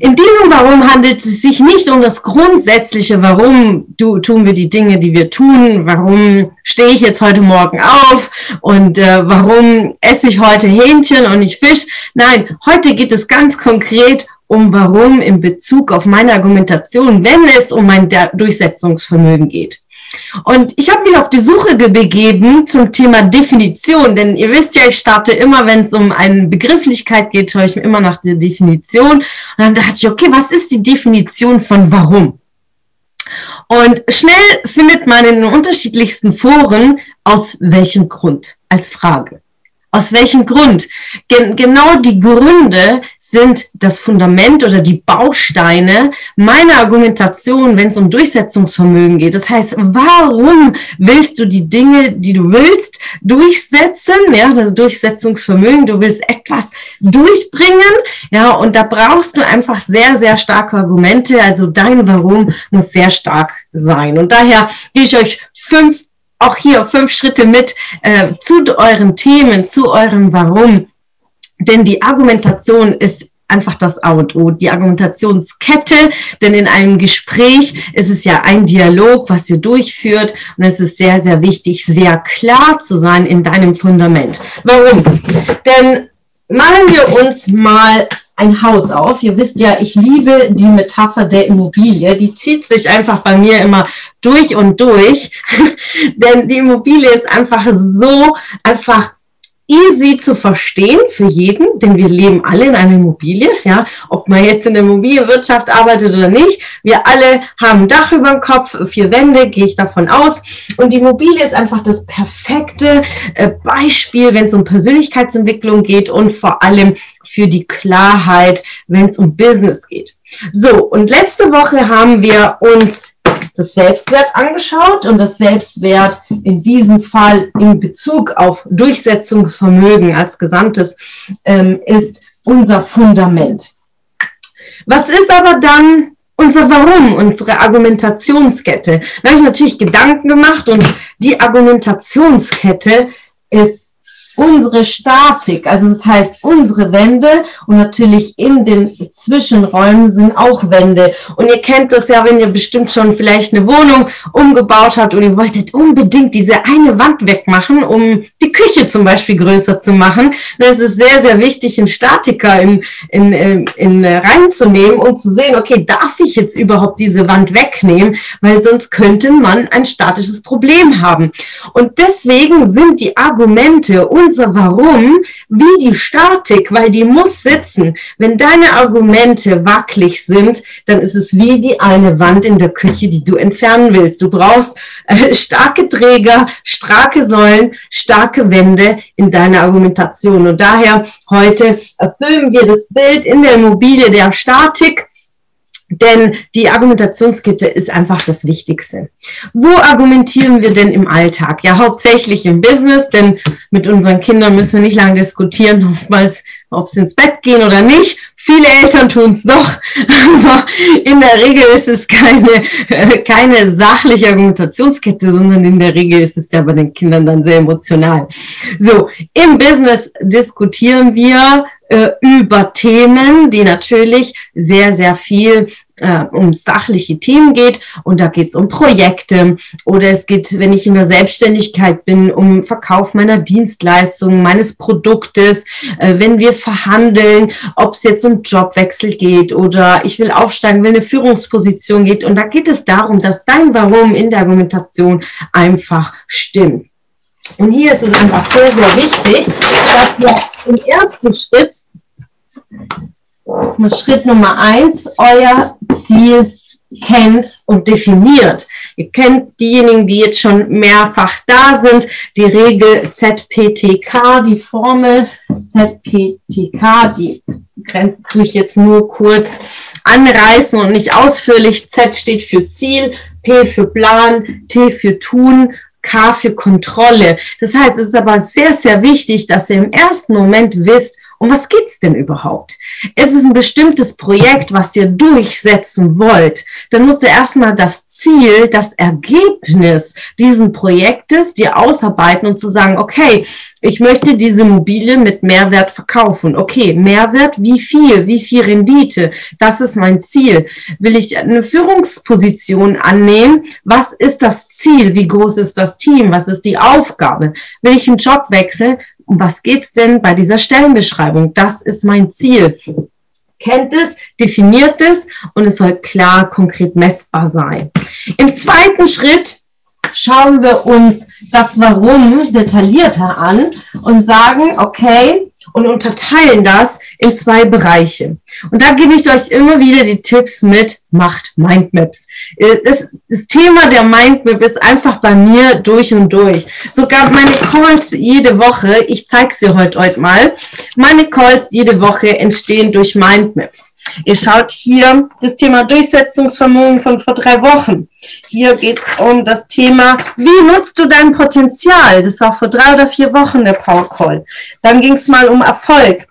In diesem Warum handelt es sich nicht um das grundsätzliche, warum du, tun wir die Dinge, die wir tun, warum stehe ich jetzt heute Morgen auf und äh, warum esse ich heute Hähnchen und nicht Fisch. Nein, heute geht es ganz konkret um warum in Bezug auf meine Argumentation, wenn es um mein Durchsetzungsvermögen geht. Und ich habe mich auf die Suche begeben zum Thema Definition, denn ihr wisst ja, ich starte immer, wenn es um eine Begrifflichkeit geht, schaue ich mir immer nach der Definition. Und dann dachte ich, okay, was ist die Definition von warum? Und schnell findet man in den unterschiedlichsten Foren aus welchem Grund als Frage. Aus welchem Grund? Gen genau die Gründe sind das Fundament oder die Bausteine meiner Argumentation, wenn es um Durchsetzungsvermögen geht. Das heißt, warum willst du die Dinge, die du willst, durchsetzen? Ja, das Durchsetzungsvermögen. Du willst etwas durchbringen. Ja, und da brauchst du einfach sehr, sehr starke Argumente. Also dein Warum muss sehr stark sein. Und daher gehe ich euch fünf auch hier fünf Schritte mit äh, zu euren Themen, zu eurem Warum. Denn die Argumentation ist einfach das A und O, die Argumentationskette, denn in einem Gespräch ist es ja ein Dialog, was ihr durchführt und es ist sehr, sehr wichtig, sehr klar zu sein in deinem Fundament. Warum? Denn malen wir uns mal ein Haus auf. Ihr wisst ja, ich liebe die Metapher der Immobilie. Die zieht sich einfach bei mir immer durch und durch. Denn die Immobilie ist einfach so einfach easy zu verstehen für jeden, denn wir leben alle in einer Immobilie, ja, ob man jetzt in der Immobilienwirtschaft arbeitet oder nicht. Wir alle haben ein Dach über dem Kopf, vier Wände, gehe ich davon aus. Und die Immobilie ist einfach das perfekte äh, Beispiel, wenn es um Persönlichkeitsentwicklung geht und vor allem für die Klarheit, wenn es um Business geht. So, und letzte Woche haben wir uns das Selbstwert angeschaut und das Selbstwert in diesem Fall in Bezug auf Durchsetzungsvermögen als Gesamtes ähm, ist unser Fundament. Was ist aber dann unser Warum, unsere Argumentationskette? Da habe ich natürlich Gedanken gemacht und die Argumentationskette ist unsere Statik, also das heißt unsere Wände und natürlich in den Zwischenräumen sind auch Wände. Und ihr kennt das ja, wenn ihr bestimmt schon vielleicht eine Wohnung umgebaut habt und ihr wolltet unbedingt diese eine Wand wegmachen, um die Küche zum Beispiel größer zu machen. Dann ist sehr, sehr wichtig, einen Statiker in, in, in, in reinzunehmen, um zu sehen, okay, darf ich jetzt überhaupt diese Wand wegnehmen? Weil sonst könnte man ein statisches Problem haben. Und deswegen sind die Argumente unser Warum wie die Statik, weil die muss sitzen. Wenn deine Argumente wackelig sind, dann ist es wie die eine Wand in der Küche, die du entfernen willst. Du brauchst äh, starke Träger, starke Säulen, starke Wände in deiner Argumentation. Und daher heute erfüllen wir das Bild in der Immobilie der Statik denn die Argumentationskette ist einfach das Wichtigste. Wo argumentieren wir denn im Alltag? Ja, hauptsächlich im Business, denn mit unseren Kindern müssen wir nicht lange diskutieren, oftmals, ob sie ins Bett gehen oder nicht. Viele Eltern tun es doch, aber in der Regel ist es keine, keine sachliche Argumentationskette, sondern in der Regel ist es ja bei den Kindern dann sehr emotional. So, im Business diskutieren wir äh, über Themen, die natürlich sehr, sehr viel äh, um sachliche Themen geht. Und da geht es um Projekte oder es geht, wenn ich in der Selbstständigkeit bin, um Verkauf meiner Dienstleistung, meines Produktes, äh, wenn wir verhandeln, ob es jetzt um Jobwechsel geht oder ich will aufsteigen, will eine Führungsposition geht. Und da geht es darum, dass dein Warum in der Argumentation einfach stimmt. Und hier ist es einfach sehr, sehr wichtig, dass wir im ersten Schritt, Schritt Nummer eins, euer Ziel kennt und definiert. Ihr kennt diejenigen, die jetzt schon mehrfach da sind, die Regel ZPTK, die Formel ZPTK, die tue ich jetzt nur kurz anreißen und nicht ausführlich. Z steht für Ziel, P für Plan, T für Tun K für Kontrolle. Das heißt, es ist aber sehr, sehr wichtig, dass ihr im ersten Moment wisst, um was geht's denn überhaupt? Es ist ein bestimmtes Projekt, was ihr durchsetzen wollt. Dann musst du erstmal das Ziel, das Ergebnis diesen Projektes dir ausarbeiten und zu sagen, okay, ich möchte diese Immobilie mit Mehrwert verkaufen. Okay, Mehrwert, wie viel? Wie viel Rendite? Das ist mein Ziel. Will ich eine Führungsposition annehmen? Was ist das Ziel? Wie groß ist das Team? Was ist die Aufgabe? Will ich einen Job wechseln? Um was geht's denn bei dieser Stellenbeschreibung? Das ist mein Ziel. Kennt es, definiert es und es soll klar, konkret messbar sein. Im zweiten Schritt schauen wir uns das Warum detaillierter an und sagen, okay, und unterteilen das in zwei Bereiche. Und da gebe ich euch immer wieder die Tipps mit, macht Mindmaps. Äh, das, das Thema der Mindmap ist einfach bei mir durch und durch. Sogar meine Calls jede Woche, ich zeige sie heute, heute mal, meine Calls jede Woche entstehen durch Mindmaps. Ihr schaut hier das Thema Durchsetzungsvermögen von vor drei Wochen. Hier geht es um das Thema, wie nutzt du dein Potenzial? Das war vor drei oder vier Wochen der Power Call. Dann ging es mal um Erfolg.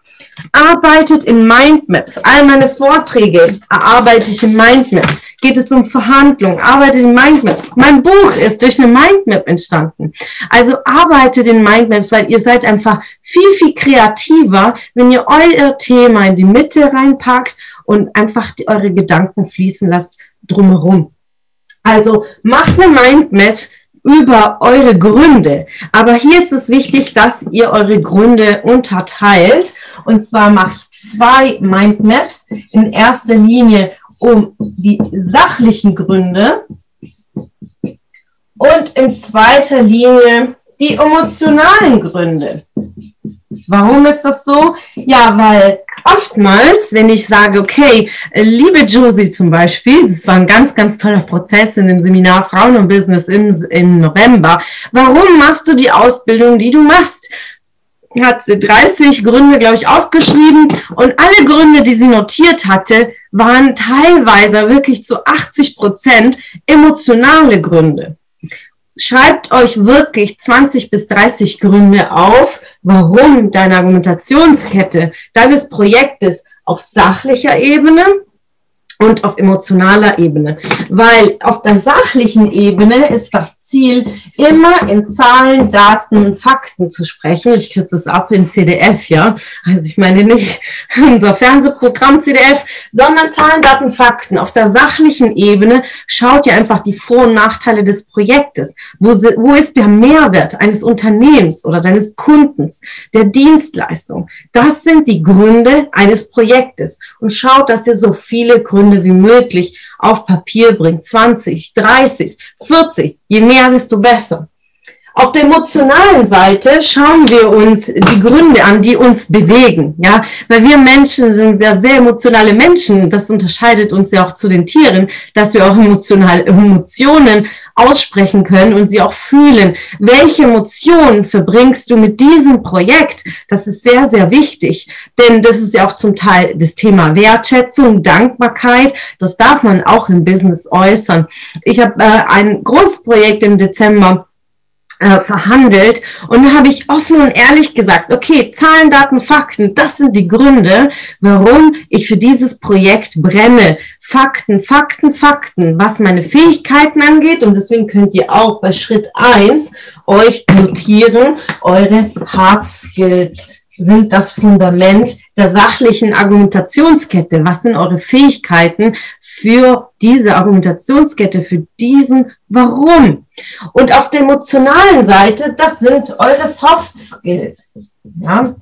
Arbeitet in Mindmaps. All meine Vorträge erarbeite ich in Mindmaps. Geht es um Verhandlungen, arbeitet in Mindmaps. Mein Buch ist durch eine Mindmap entstanden. Also arbeitet in Mindmaps, weil ihr seid einfach viel, viel kreativer, wenn ihr euer Thema in die Mitte reinpackt und einfach die, eure Gedanken fließen lasst drumherum. Also macht eine Mindmap, über eure Gründe. Aber hier ist es wichtig, dass ihr eure Gründe unterteilt. Und zwar macht zwei Mindmaps. In erster Linie um die sachlichen Gründe und in zweiter Linie die emotionalen Gründe. Warum ist das so? Ja, weil oftmals, wenn ich sage, okay, liebe Josie zum Beispiel, das war ein ganz, ganz toller Prozess in dem Seminar Frauen und Business im, im November. Warum machst du die Ausbildung, die du machst? Hat sie 30 Gründe, glaube ich, aufgeschrieben und alle Gründe, die sie notiert hatte, waren teilweise wirklich zu 80 Prozent emotionale Gründe schreibt euch wirklich 20 bis 30 Gründe auf, warum deine Argumentationskette deines Projektes auf sachlicher Ebene und auf emotionaler Ebene. Weil auf der sachlichen Ebene ist das Ziel, immer in Zahlen, Daten und Fakten zu sprechen. Ich kürze es ab in CDF, ja. Also ich meine nicht unser Fernsehprogramm CDF, sondern Zahlen, Daten, Fakten. Auf der sachlichen Ebene schaut ihr einfach die Vor- und Nachteile des Projektes. Wo, wo ist der Mehrwert eines Unternehmens oder deines Kundens, der Dienstleistung? Das sind die Gründe eines Projektes. Und schaut, dass ihr so viele Gründe wie möglich auf Papier bringt. 20, 30, 40, je mehr, desto besser. Auf der emotionalen Seite schauen wir uns die Gründe an, die uns bewegen, ja, weil wir Menschen sind sehr, sehr emotionale Menschen. Das unterscheidet uns ja auch zu den Tieren, dass wir auch emotional Emotionen aussprechen können und sie auch fühlen. Welche Emotionen verbringst du mit diesem Projekt? Das ist sehr, sehr wichtig, denn das ist ja auch zum Teil das Thema Wertschätzung, Dankbarkeit. Das darf man auch im Business äußern. Ich habe äh, ein großes Projekt im Dezember äh, verhandelt. Und da habe ich offen und ehrlich gesagt, okay, Zahlen, Daten, Fakten, das sind die Gründe, warum ich für dieses Projekt brenne. Fakten, Fakten, Fakten, was meine Fähigkeiten angeht. Und deswegen könnt ihr auch bei Schritt eins euch notieren, eure Hard Skills sind das Fundament der sachlichen Argumentationskette. Was sind eure Fähigkeiten für diese Argumentationskette, für diesen Warum? Und auf der emotionalen Seite, das sind eure Soft Skills. Ja?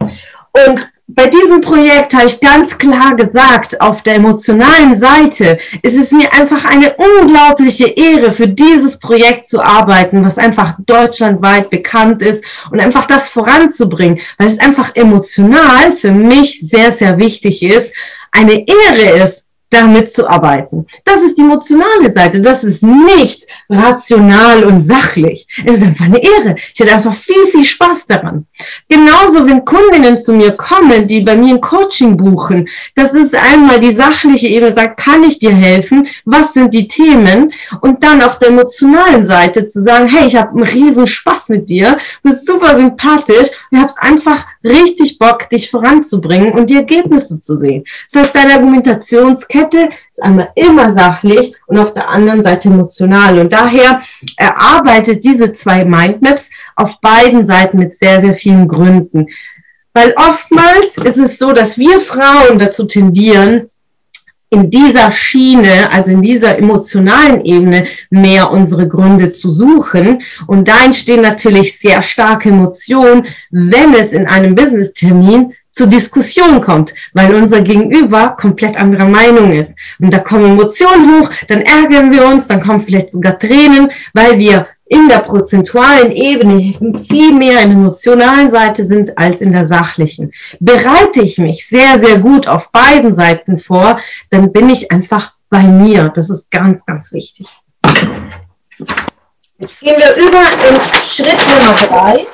Und bei diesem Projekt habe ich ganz klar gesagt, auf der emotionalen Seite ist es mir einfach eine unglaubliche Ehre, für dieses Projekt zu arbeiten, was einfach deutschlandweit bekannt ist und einfach das voranzubringen, weil es einfach emotional für mich sehr, sehr wichtig ist, eine Ehre ist, damit zu arbeiten. Das ist die emotionale Seite. Das ist nicht rational und sachlich. Es ist einfach eine Ehre. Ich hätte einfach viel, viel Spaß daran. Genauso, wenn Kundinnen zu mir kommen, die bei mir ein Coaching buchen, das ist einmal die sachliche Ebene, sagt, kann ich dir helfen? Was sind die Themen? Und dann auf der emotionalen Seite zu sagen, hey, ich habe einen riesen Spaß mit dir, du bist super sympathisch, ich habe einfach richtig Bock, dich voranzubringen und die Ergebnisse zu sehen. Das heißt, deine Argumentationskette ist einmal immer sachlich und auf der anderen Seite emotional. Und daher erarbeitet diese zwei Mindmaps auf beiden Seiten mit sehr, sehr vielen Gründen. Weil oftmals ist es so, dass wir Frauen dazu tendieren, in dieser Schiene, also in dieser emotionalen Ebene, mehr unsere Gründe zu suchen. Und da entstehen natürlich sehr starke Emotionen, wenn es in einem Business-Termin zur Diskussion kommt, weil unser Gegenüber komplett anderer Meinung ist. Und da kommen Emotionen hoch, dann ärgern wir uns, dann kommen vielleicht sogar Tränen, weil wir in der prozentualen Ebene viel mehr in der emotionalen Seite sind als in der sachlichen. Bereite ich mich sehr, sehr gut auf beiden Seiten vor, dann bin ich einfach bei mir. Das ist ganz, ganz wichtig. Jetzt gehen wir über in Schritt Nummer drei.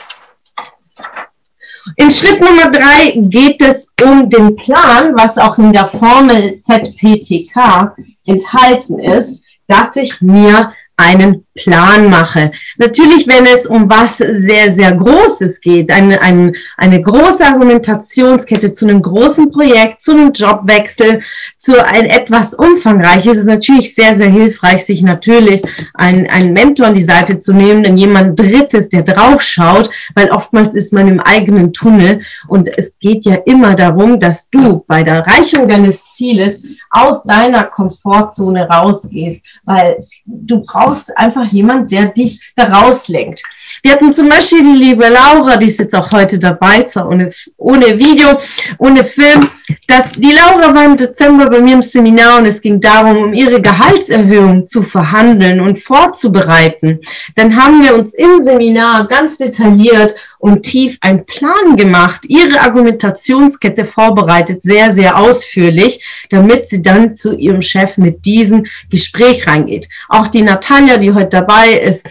In Schritt Nummer drei geht es um den Plan, was auch in der Formel ZPTK enthalten ist, dass ich mir einen Plan mache. Natürlich, wenn es um was sehr, sehr Großes geht, eine, eine, eine große Argumentationskette zu einem großen Projekt, zu einem Jobwechsel, zu ein etwas umfangreiches, ist es natürlich sehr, sehr hilfreich, sich natürlich einen, einen Mentor an die Seite zu nehmen, denn jemand Drittes, der drauf schaut, weil oftmals ist man im eigenen Tunnel und es geht ja immer darum, dass du bei der Erreichung deines Zieles aus deiner Komfortzone rausgehst, weil du brauchst einfach jemand, der dich da rauslenkt. Wir hatten zum Beispiel die liebe Laura, die ist jetzt auch heute dabei, zwar ohne, ohne Video, ohne Film. Dass die Laura war im Dezember bei mir im Seminar und es ging darum, um ihre Gehaltserhöhung zu verhandeln und vorzubereiten. Dann haben wir uns im Seminar ganz detailliert und tief einen Plan gemacht, ihre Argumentationskette vorbereitet, sehr, sehr ausführlich, damit sie dann zu ihrem Chef mit diesem Gespräch reingeht. Auch die Natalia, die heute dabei ist,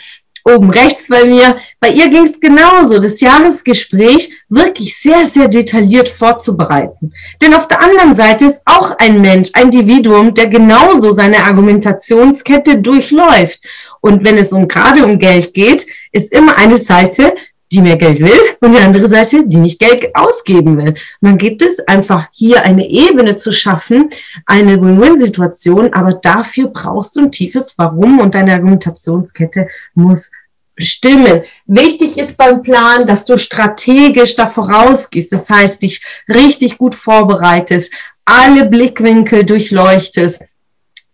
oben rechts bei mir. Bei ihr ging es genauso, das Jahresgespräch wirklich sehr, sehr detailliert vorzubereiten. Denn auf der anderen Seite ist auch ein Mensch, ein Individuum, der genauso seine Argumentationskette durchläuft. Und wenn es um gerade um Geld geht, ist immer eine Seite, die mehr Geld will und die andere Seite, die nicht Geld ausgeben will. Man gibt es einfach hier eine Ebene zu schaffen, eine Win-Win-Situation, aber dafür brauchst du ein tiefes Warum und deine Argumentationskette muss stimmen. Wichtig ist beim Plan, dass du strategisch da vorausgehst. Das heißt, dich richtig gut vorbereitest, alle Blickwinkel durchleuchtest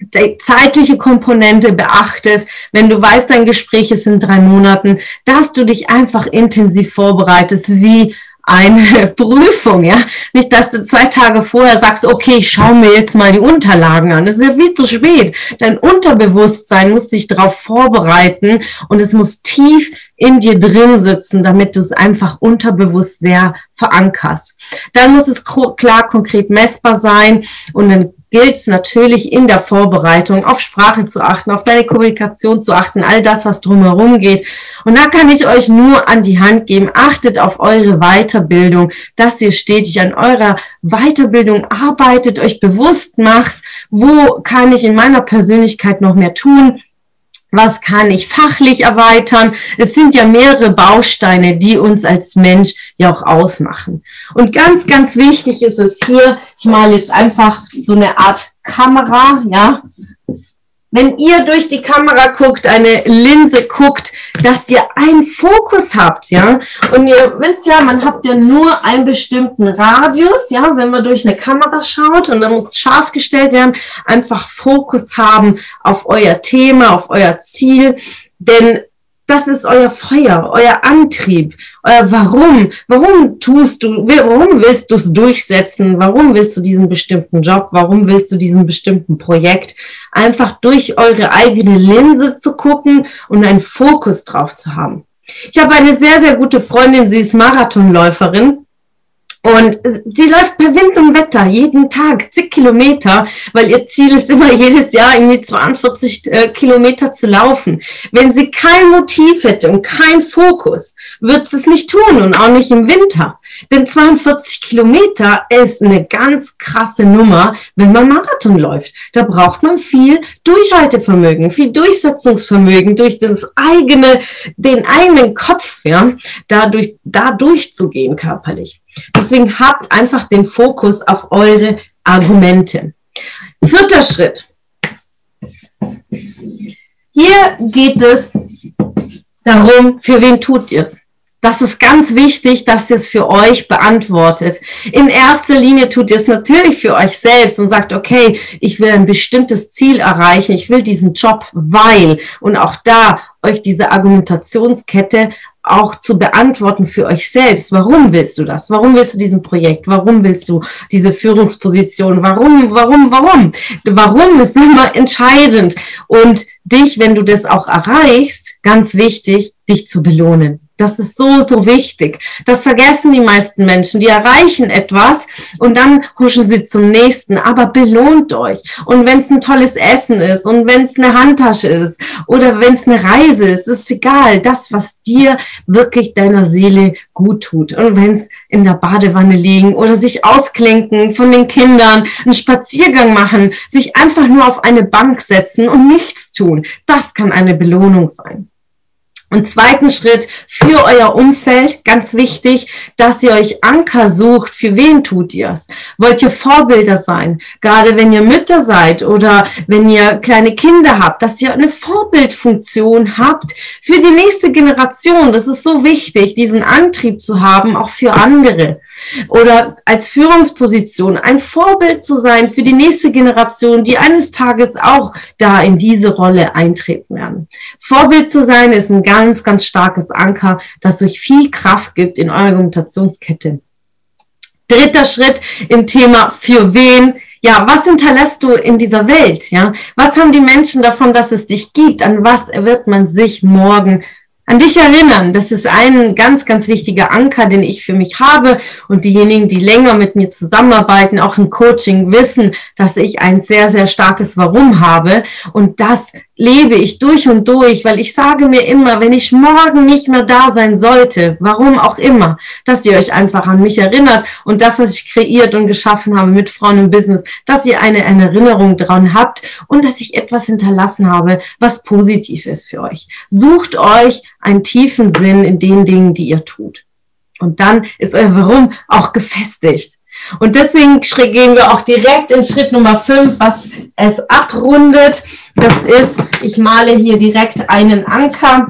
die zeitliche Komponente beachtest, wenn du weißt, dein Gespräch ist in drei Monaten, dass du dich einfach intensiv vorbereitest, wie eine Prüfung, ja. Nicht, dass du zwei Tage vorher sagst, okay, ich schaue mir jetzt mal die Unterlagen an. Das ist ja viel zu spät. Dein Unterbewusstsein muss sich darauf vorbereiten und es muss tief in dir drin sitzen, damit du es einfach unterbewusst sehr verankerst. Dann muss es klar, konkret messbar sein und dann gilt es natürlich in der Vorbereitung auf Sprache zu achten, auf deine Kommunikation zu achten, all das, was drumherum geht. Und da kann ich euch nur an die Hand geben, achtet auf eure Weiterbildung, dass ihr stetig an eurer Weiterbildung arbeitet, euch bewusst macht, wo kann ich in meiner Persönlichkeit noch mehr tun, was kann ich fachlich erweitern? Es sind ja mehrere Bausteine, die uns als Mensch ja auch ausmachen. Und ganz, ganz wichtig ist es hier, ich male jetzt einfach so eine Art Kamera, ja, wenn ihr durch die Kamera guckt, eine Linse guckt, dass ihr einen Fokus habt, ja. Und ihr wisst ja, man habt ja nur einen bestimmten Radius, ja, wenn man durch eine Kamera schaut und dann muss scharf gestellt werden, einfach Fokus haben auf euer Thema, auf euer Ziel. Denn das ist euer Feuer, euer Antrieb, euer Warum. Warum tust du, warum willst du es durchsetzen? Warum willst du diesen bestimmten Job? Warum willst du diesen bestimmten Projekt? Einfach durch eure eigene Linse zu gucken und einen Fokus drauf zu haben. Ich habe eine sehr, sehr gute Freundin, sie ist Marathonläuferin Und die läuft per Wind und Wetter jeden Tag zig Kilometer, weil ihr Ziel ist immer jedes Jahr irgendwie 42 äh, Kilometer zu laufen. Wenn sie kein Motiv hätte und kein Fokus, wird es nicht tun und auch nicht im Winter. Denn 42 Kilometer ist eine ganz krasse Nummer, wenn man Marathon läuft. Da braucht man viel Durchhaltevermögen, viel Durchsetzungsvermögen durch das eigene, den eigenen Kopf, ja, dadurch, da durchzugehen körperlich. Deswegen habt einfach den Fokus auf eure Argumente. Vierter Schritt. Hier geht es darum, für wen tut ihr es? Das ist ganz wichtig, dass ihr es für euch beantwortet. In erster Linie tut ihr es natürlich für euch selbst und sagt, okay, ich will ein bestimmtes Ziel erreichen, ich will diesen Job, weil, und auch da euch diese Argumentationskette auch zu beantworten für euch selbst. Warum willst du das? Warum willst du diesen Projekt? Warum willst du diese Führungsposition? Warum, warum, warum? Warum ist immer entscheidend. Und dich, wenn du das auch erreichst, ganz wichtig, dich zu belohnen. Das ist so, so wichtig. Das vergessen die meisten Menschen. Die erreichen etwas und dann huschen sie zum nächsten. Aber belohnt euch. Und wenn es ein tolles Essen ist und wenn es eine Handtasche ist oder wenn es eine Reise ist, ist egal. Das, was dir wirklich deiner Seele gut tut. Und wenn es in der Badewanne liegen oder sich ausklinken von den Kindern, einen Spaziergang machen, sich einfach nur auf eine Bank setzen und nichts tun, das kann eine Belohnung sein. Und zweiten Schritt für euer Umfeld, ganz wichtig, dass ihr euch Anker sucht. Für wen tut ihr es? Wollt ihr Vorbilder sein? Gerade wenn ihr Mütter seid oder wenn ihr kleine Kinder habt, dass ihr eine Vorbildfunktion habt für die nächste Generation. Das ist so wichtig, diesen Antrieb zu haben, auch für andere. Oder als Führungsposition ein Vorbild zu sein für die nächste Generation, die eines Tages auch da in diese Rolle eintreten werden. Vorbild zu sein ist ein ganz ganz, ganz starkes Anker, das euch viel Kraft gibt in eurer Argumentationskette. Dritter Schritt im Thema für wen ja, was hinterlässt du in dieser Welt? Ja, was haben die Menschen davon, dass es dich gibt? An was wird man sich morgen an dich erinnern. Das ist ein ganz, ganz wichtiger Anker, den ich für mich habe. Und diejenigen, die länger mit mir zusammenarbeiten, auch im Coaching, wissen, dass ich ein sehr, sehr starkes Warum habe. Und das lebe ich durch und durch, weil ich sage mir immer, wenn ich morgen nicht mehr da sein sollte, warum auch immer, dass ihr euch einfach an mich erinnert und das, was ich kreiert und geschaffen habe mit Frauen im Business, dass ihr eine, eine Erinnerung dran habt und dass ich etwas hinterlassen habe, was positiv ist für euch. Sucht euch einen tiefen Sinn in den Dingen, die ihr tut. Und dann ist euer Warum auch gefestigt. Und deswegen gehen wir auch direkt in Schritt Nummer 5, was es abrundet. Das ist, ich male hier direkt einen Anker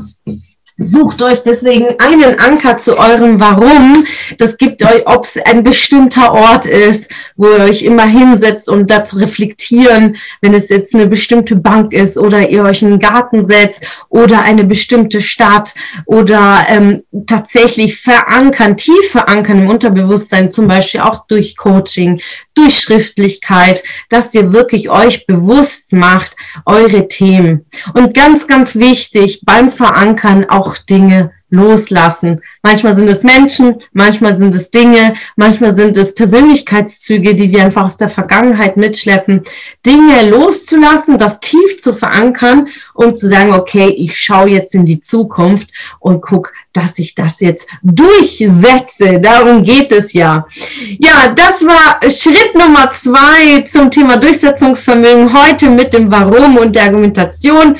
Sucht euch deswegen einen Anker zu eurem Warum. Das gibt euch, ob es ein bestimmter Ort ist, wo ihr euch immer hinsetzt und dazu reflektieren, wenn es jetzt eine bestimmte Bank ist oder ihr euch in einen Garten setzt oder eine bestimmte Stadt oder ähm, tatsächlich verankern, tief verankern im Unterbewusstsein, zum Beispiel auch durch Coaching, durch Schriftlichkeit, dass ihr wirklich euch bewusst macht, eure Themen. Und ganz, ganz wichtig beim Verankern auch auch Dinge loslassen. Manchmal sind es Menschen, manchmal sind es Dinge, manchmal sind es Persönlichkeitszüge, die wir einfach aus der Vergangenheit mitschleppen. Dinge loszulassen, das tief zu verankern und zu sagen, okay, ich schaue jetzt in die Zukunft und guck, dass ich das jetzt durchsetze. Darum geht es ja. Ja, das war Schritt Nummer zwei zum Thema Durchsetzungsvermögen heute mit dem Warum und der Argumentation.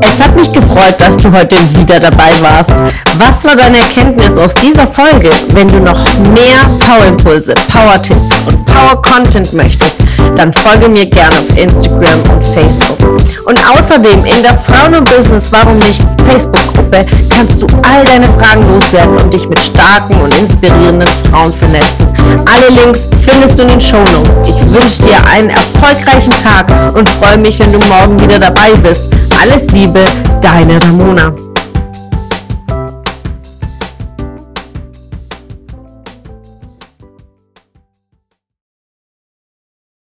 Es hat mich gefreut, dass du heute wieder dabei warst. Was war deine Erkenntnis aus dieser Folge? Wenn du noch mehr Power-Impulse, Power-Tipps und Power-Content möchtest, dann folge mir gerne auf Instagram und Facebook. Und außerdem in der Frauen und Business Warum nicht Facebook-Gruppe kannst du all deine Fragen loswerden und dich mit starken und inspirierenden Frauen vernetzen. Alle Links findest du in den Show Notes. Ich wünsche dir einen erfolgreichen Tag und freue mich, wenn du morgen wieder dabei bist. Alles Liebe, deine Ramona.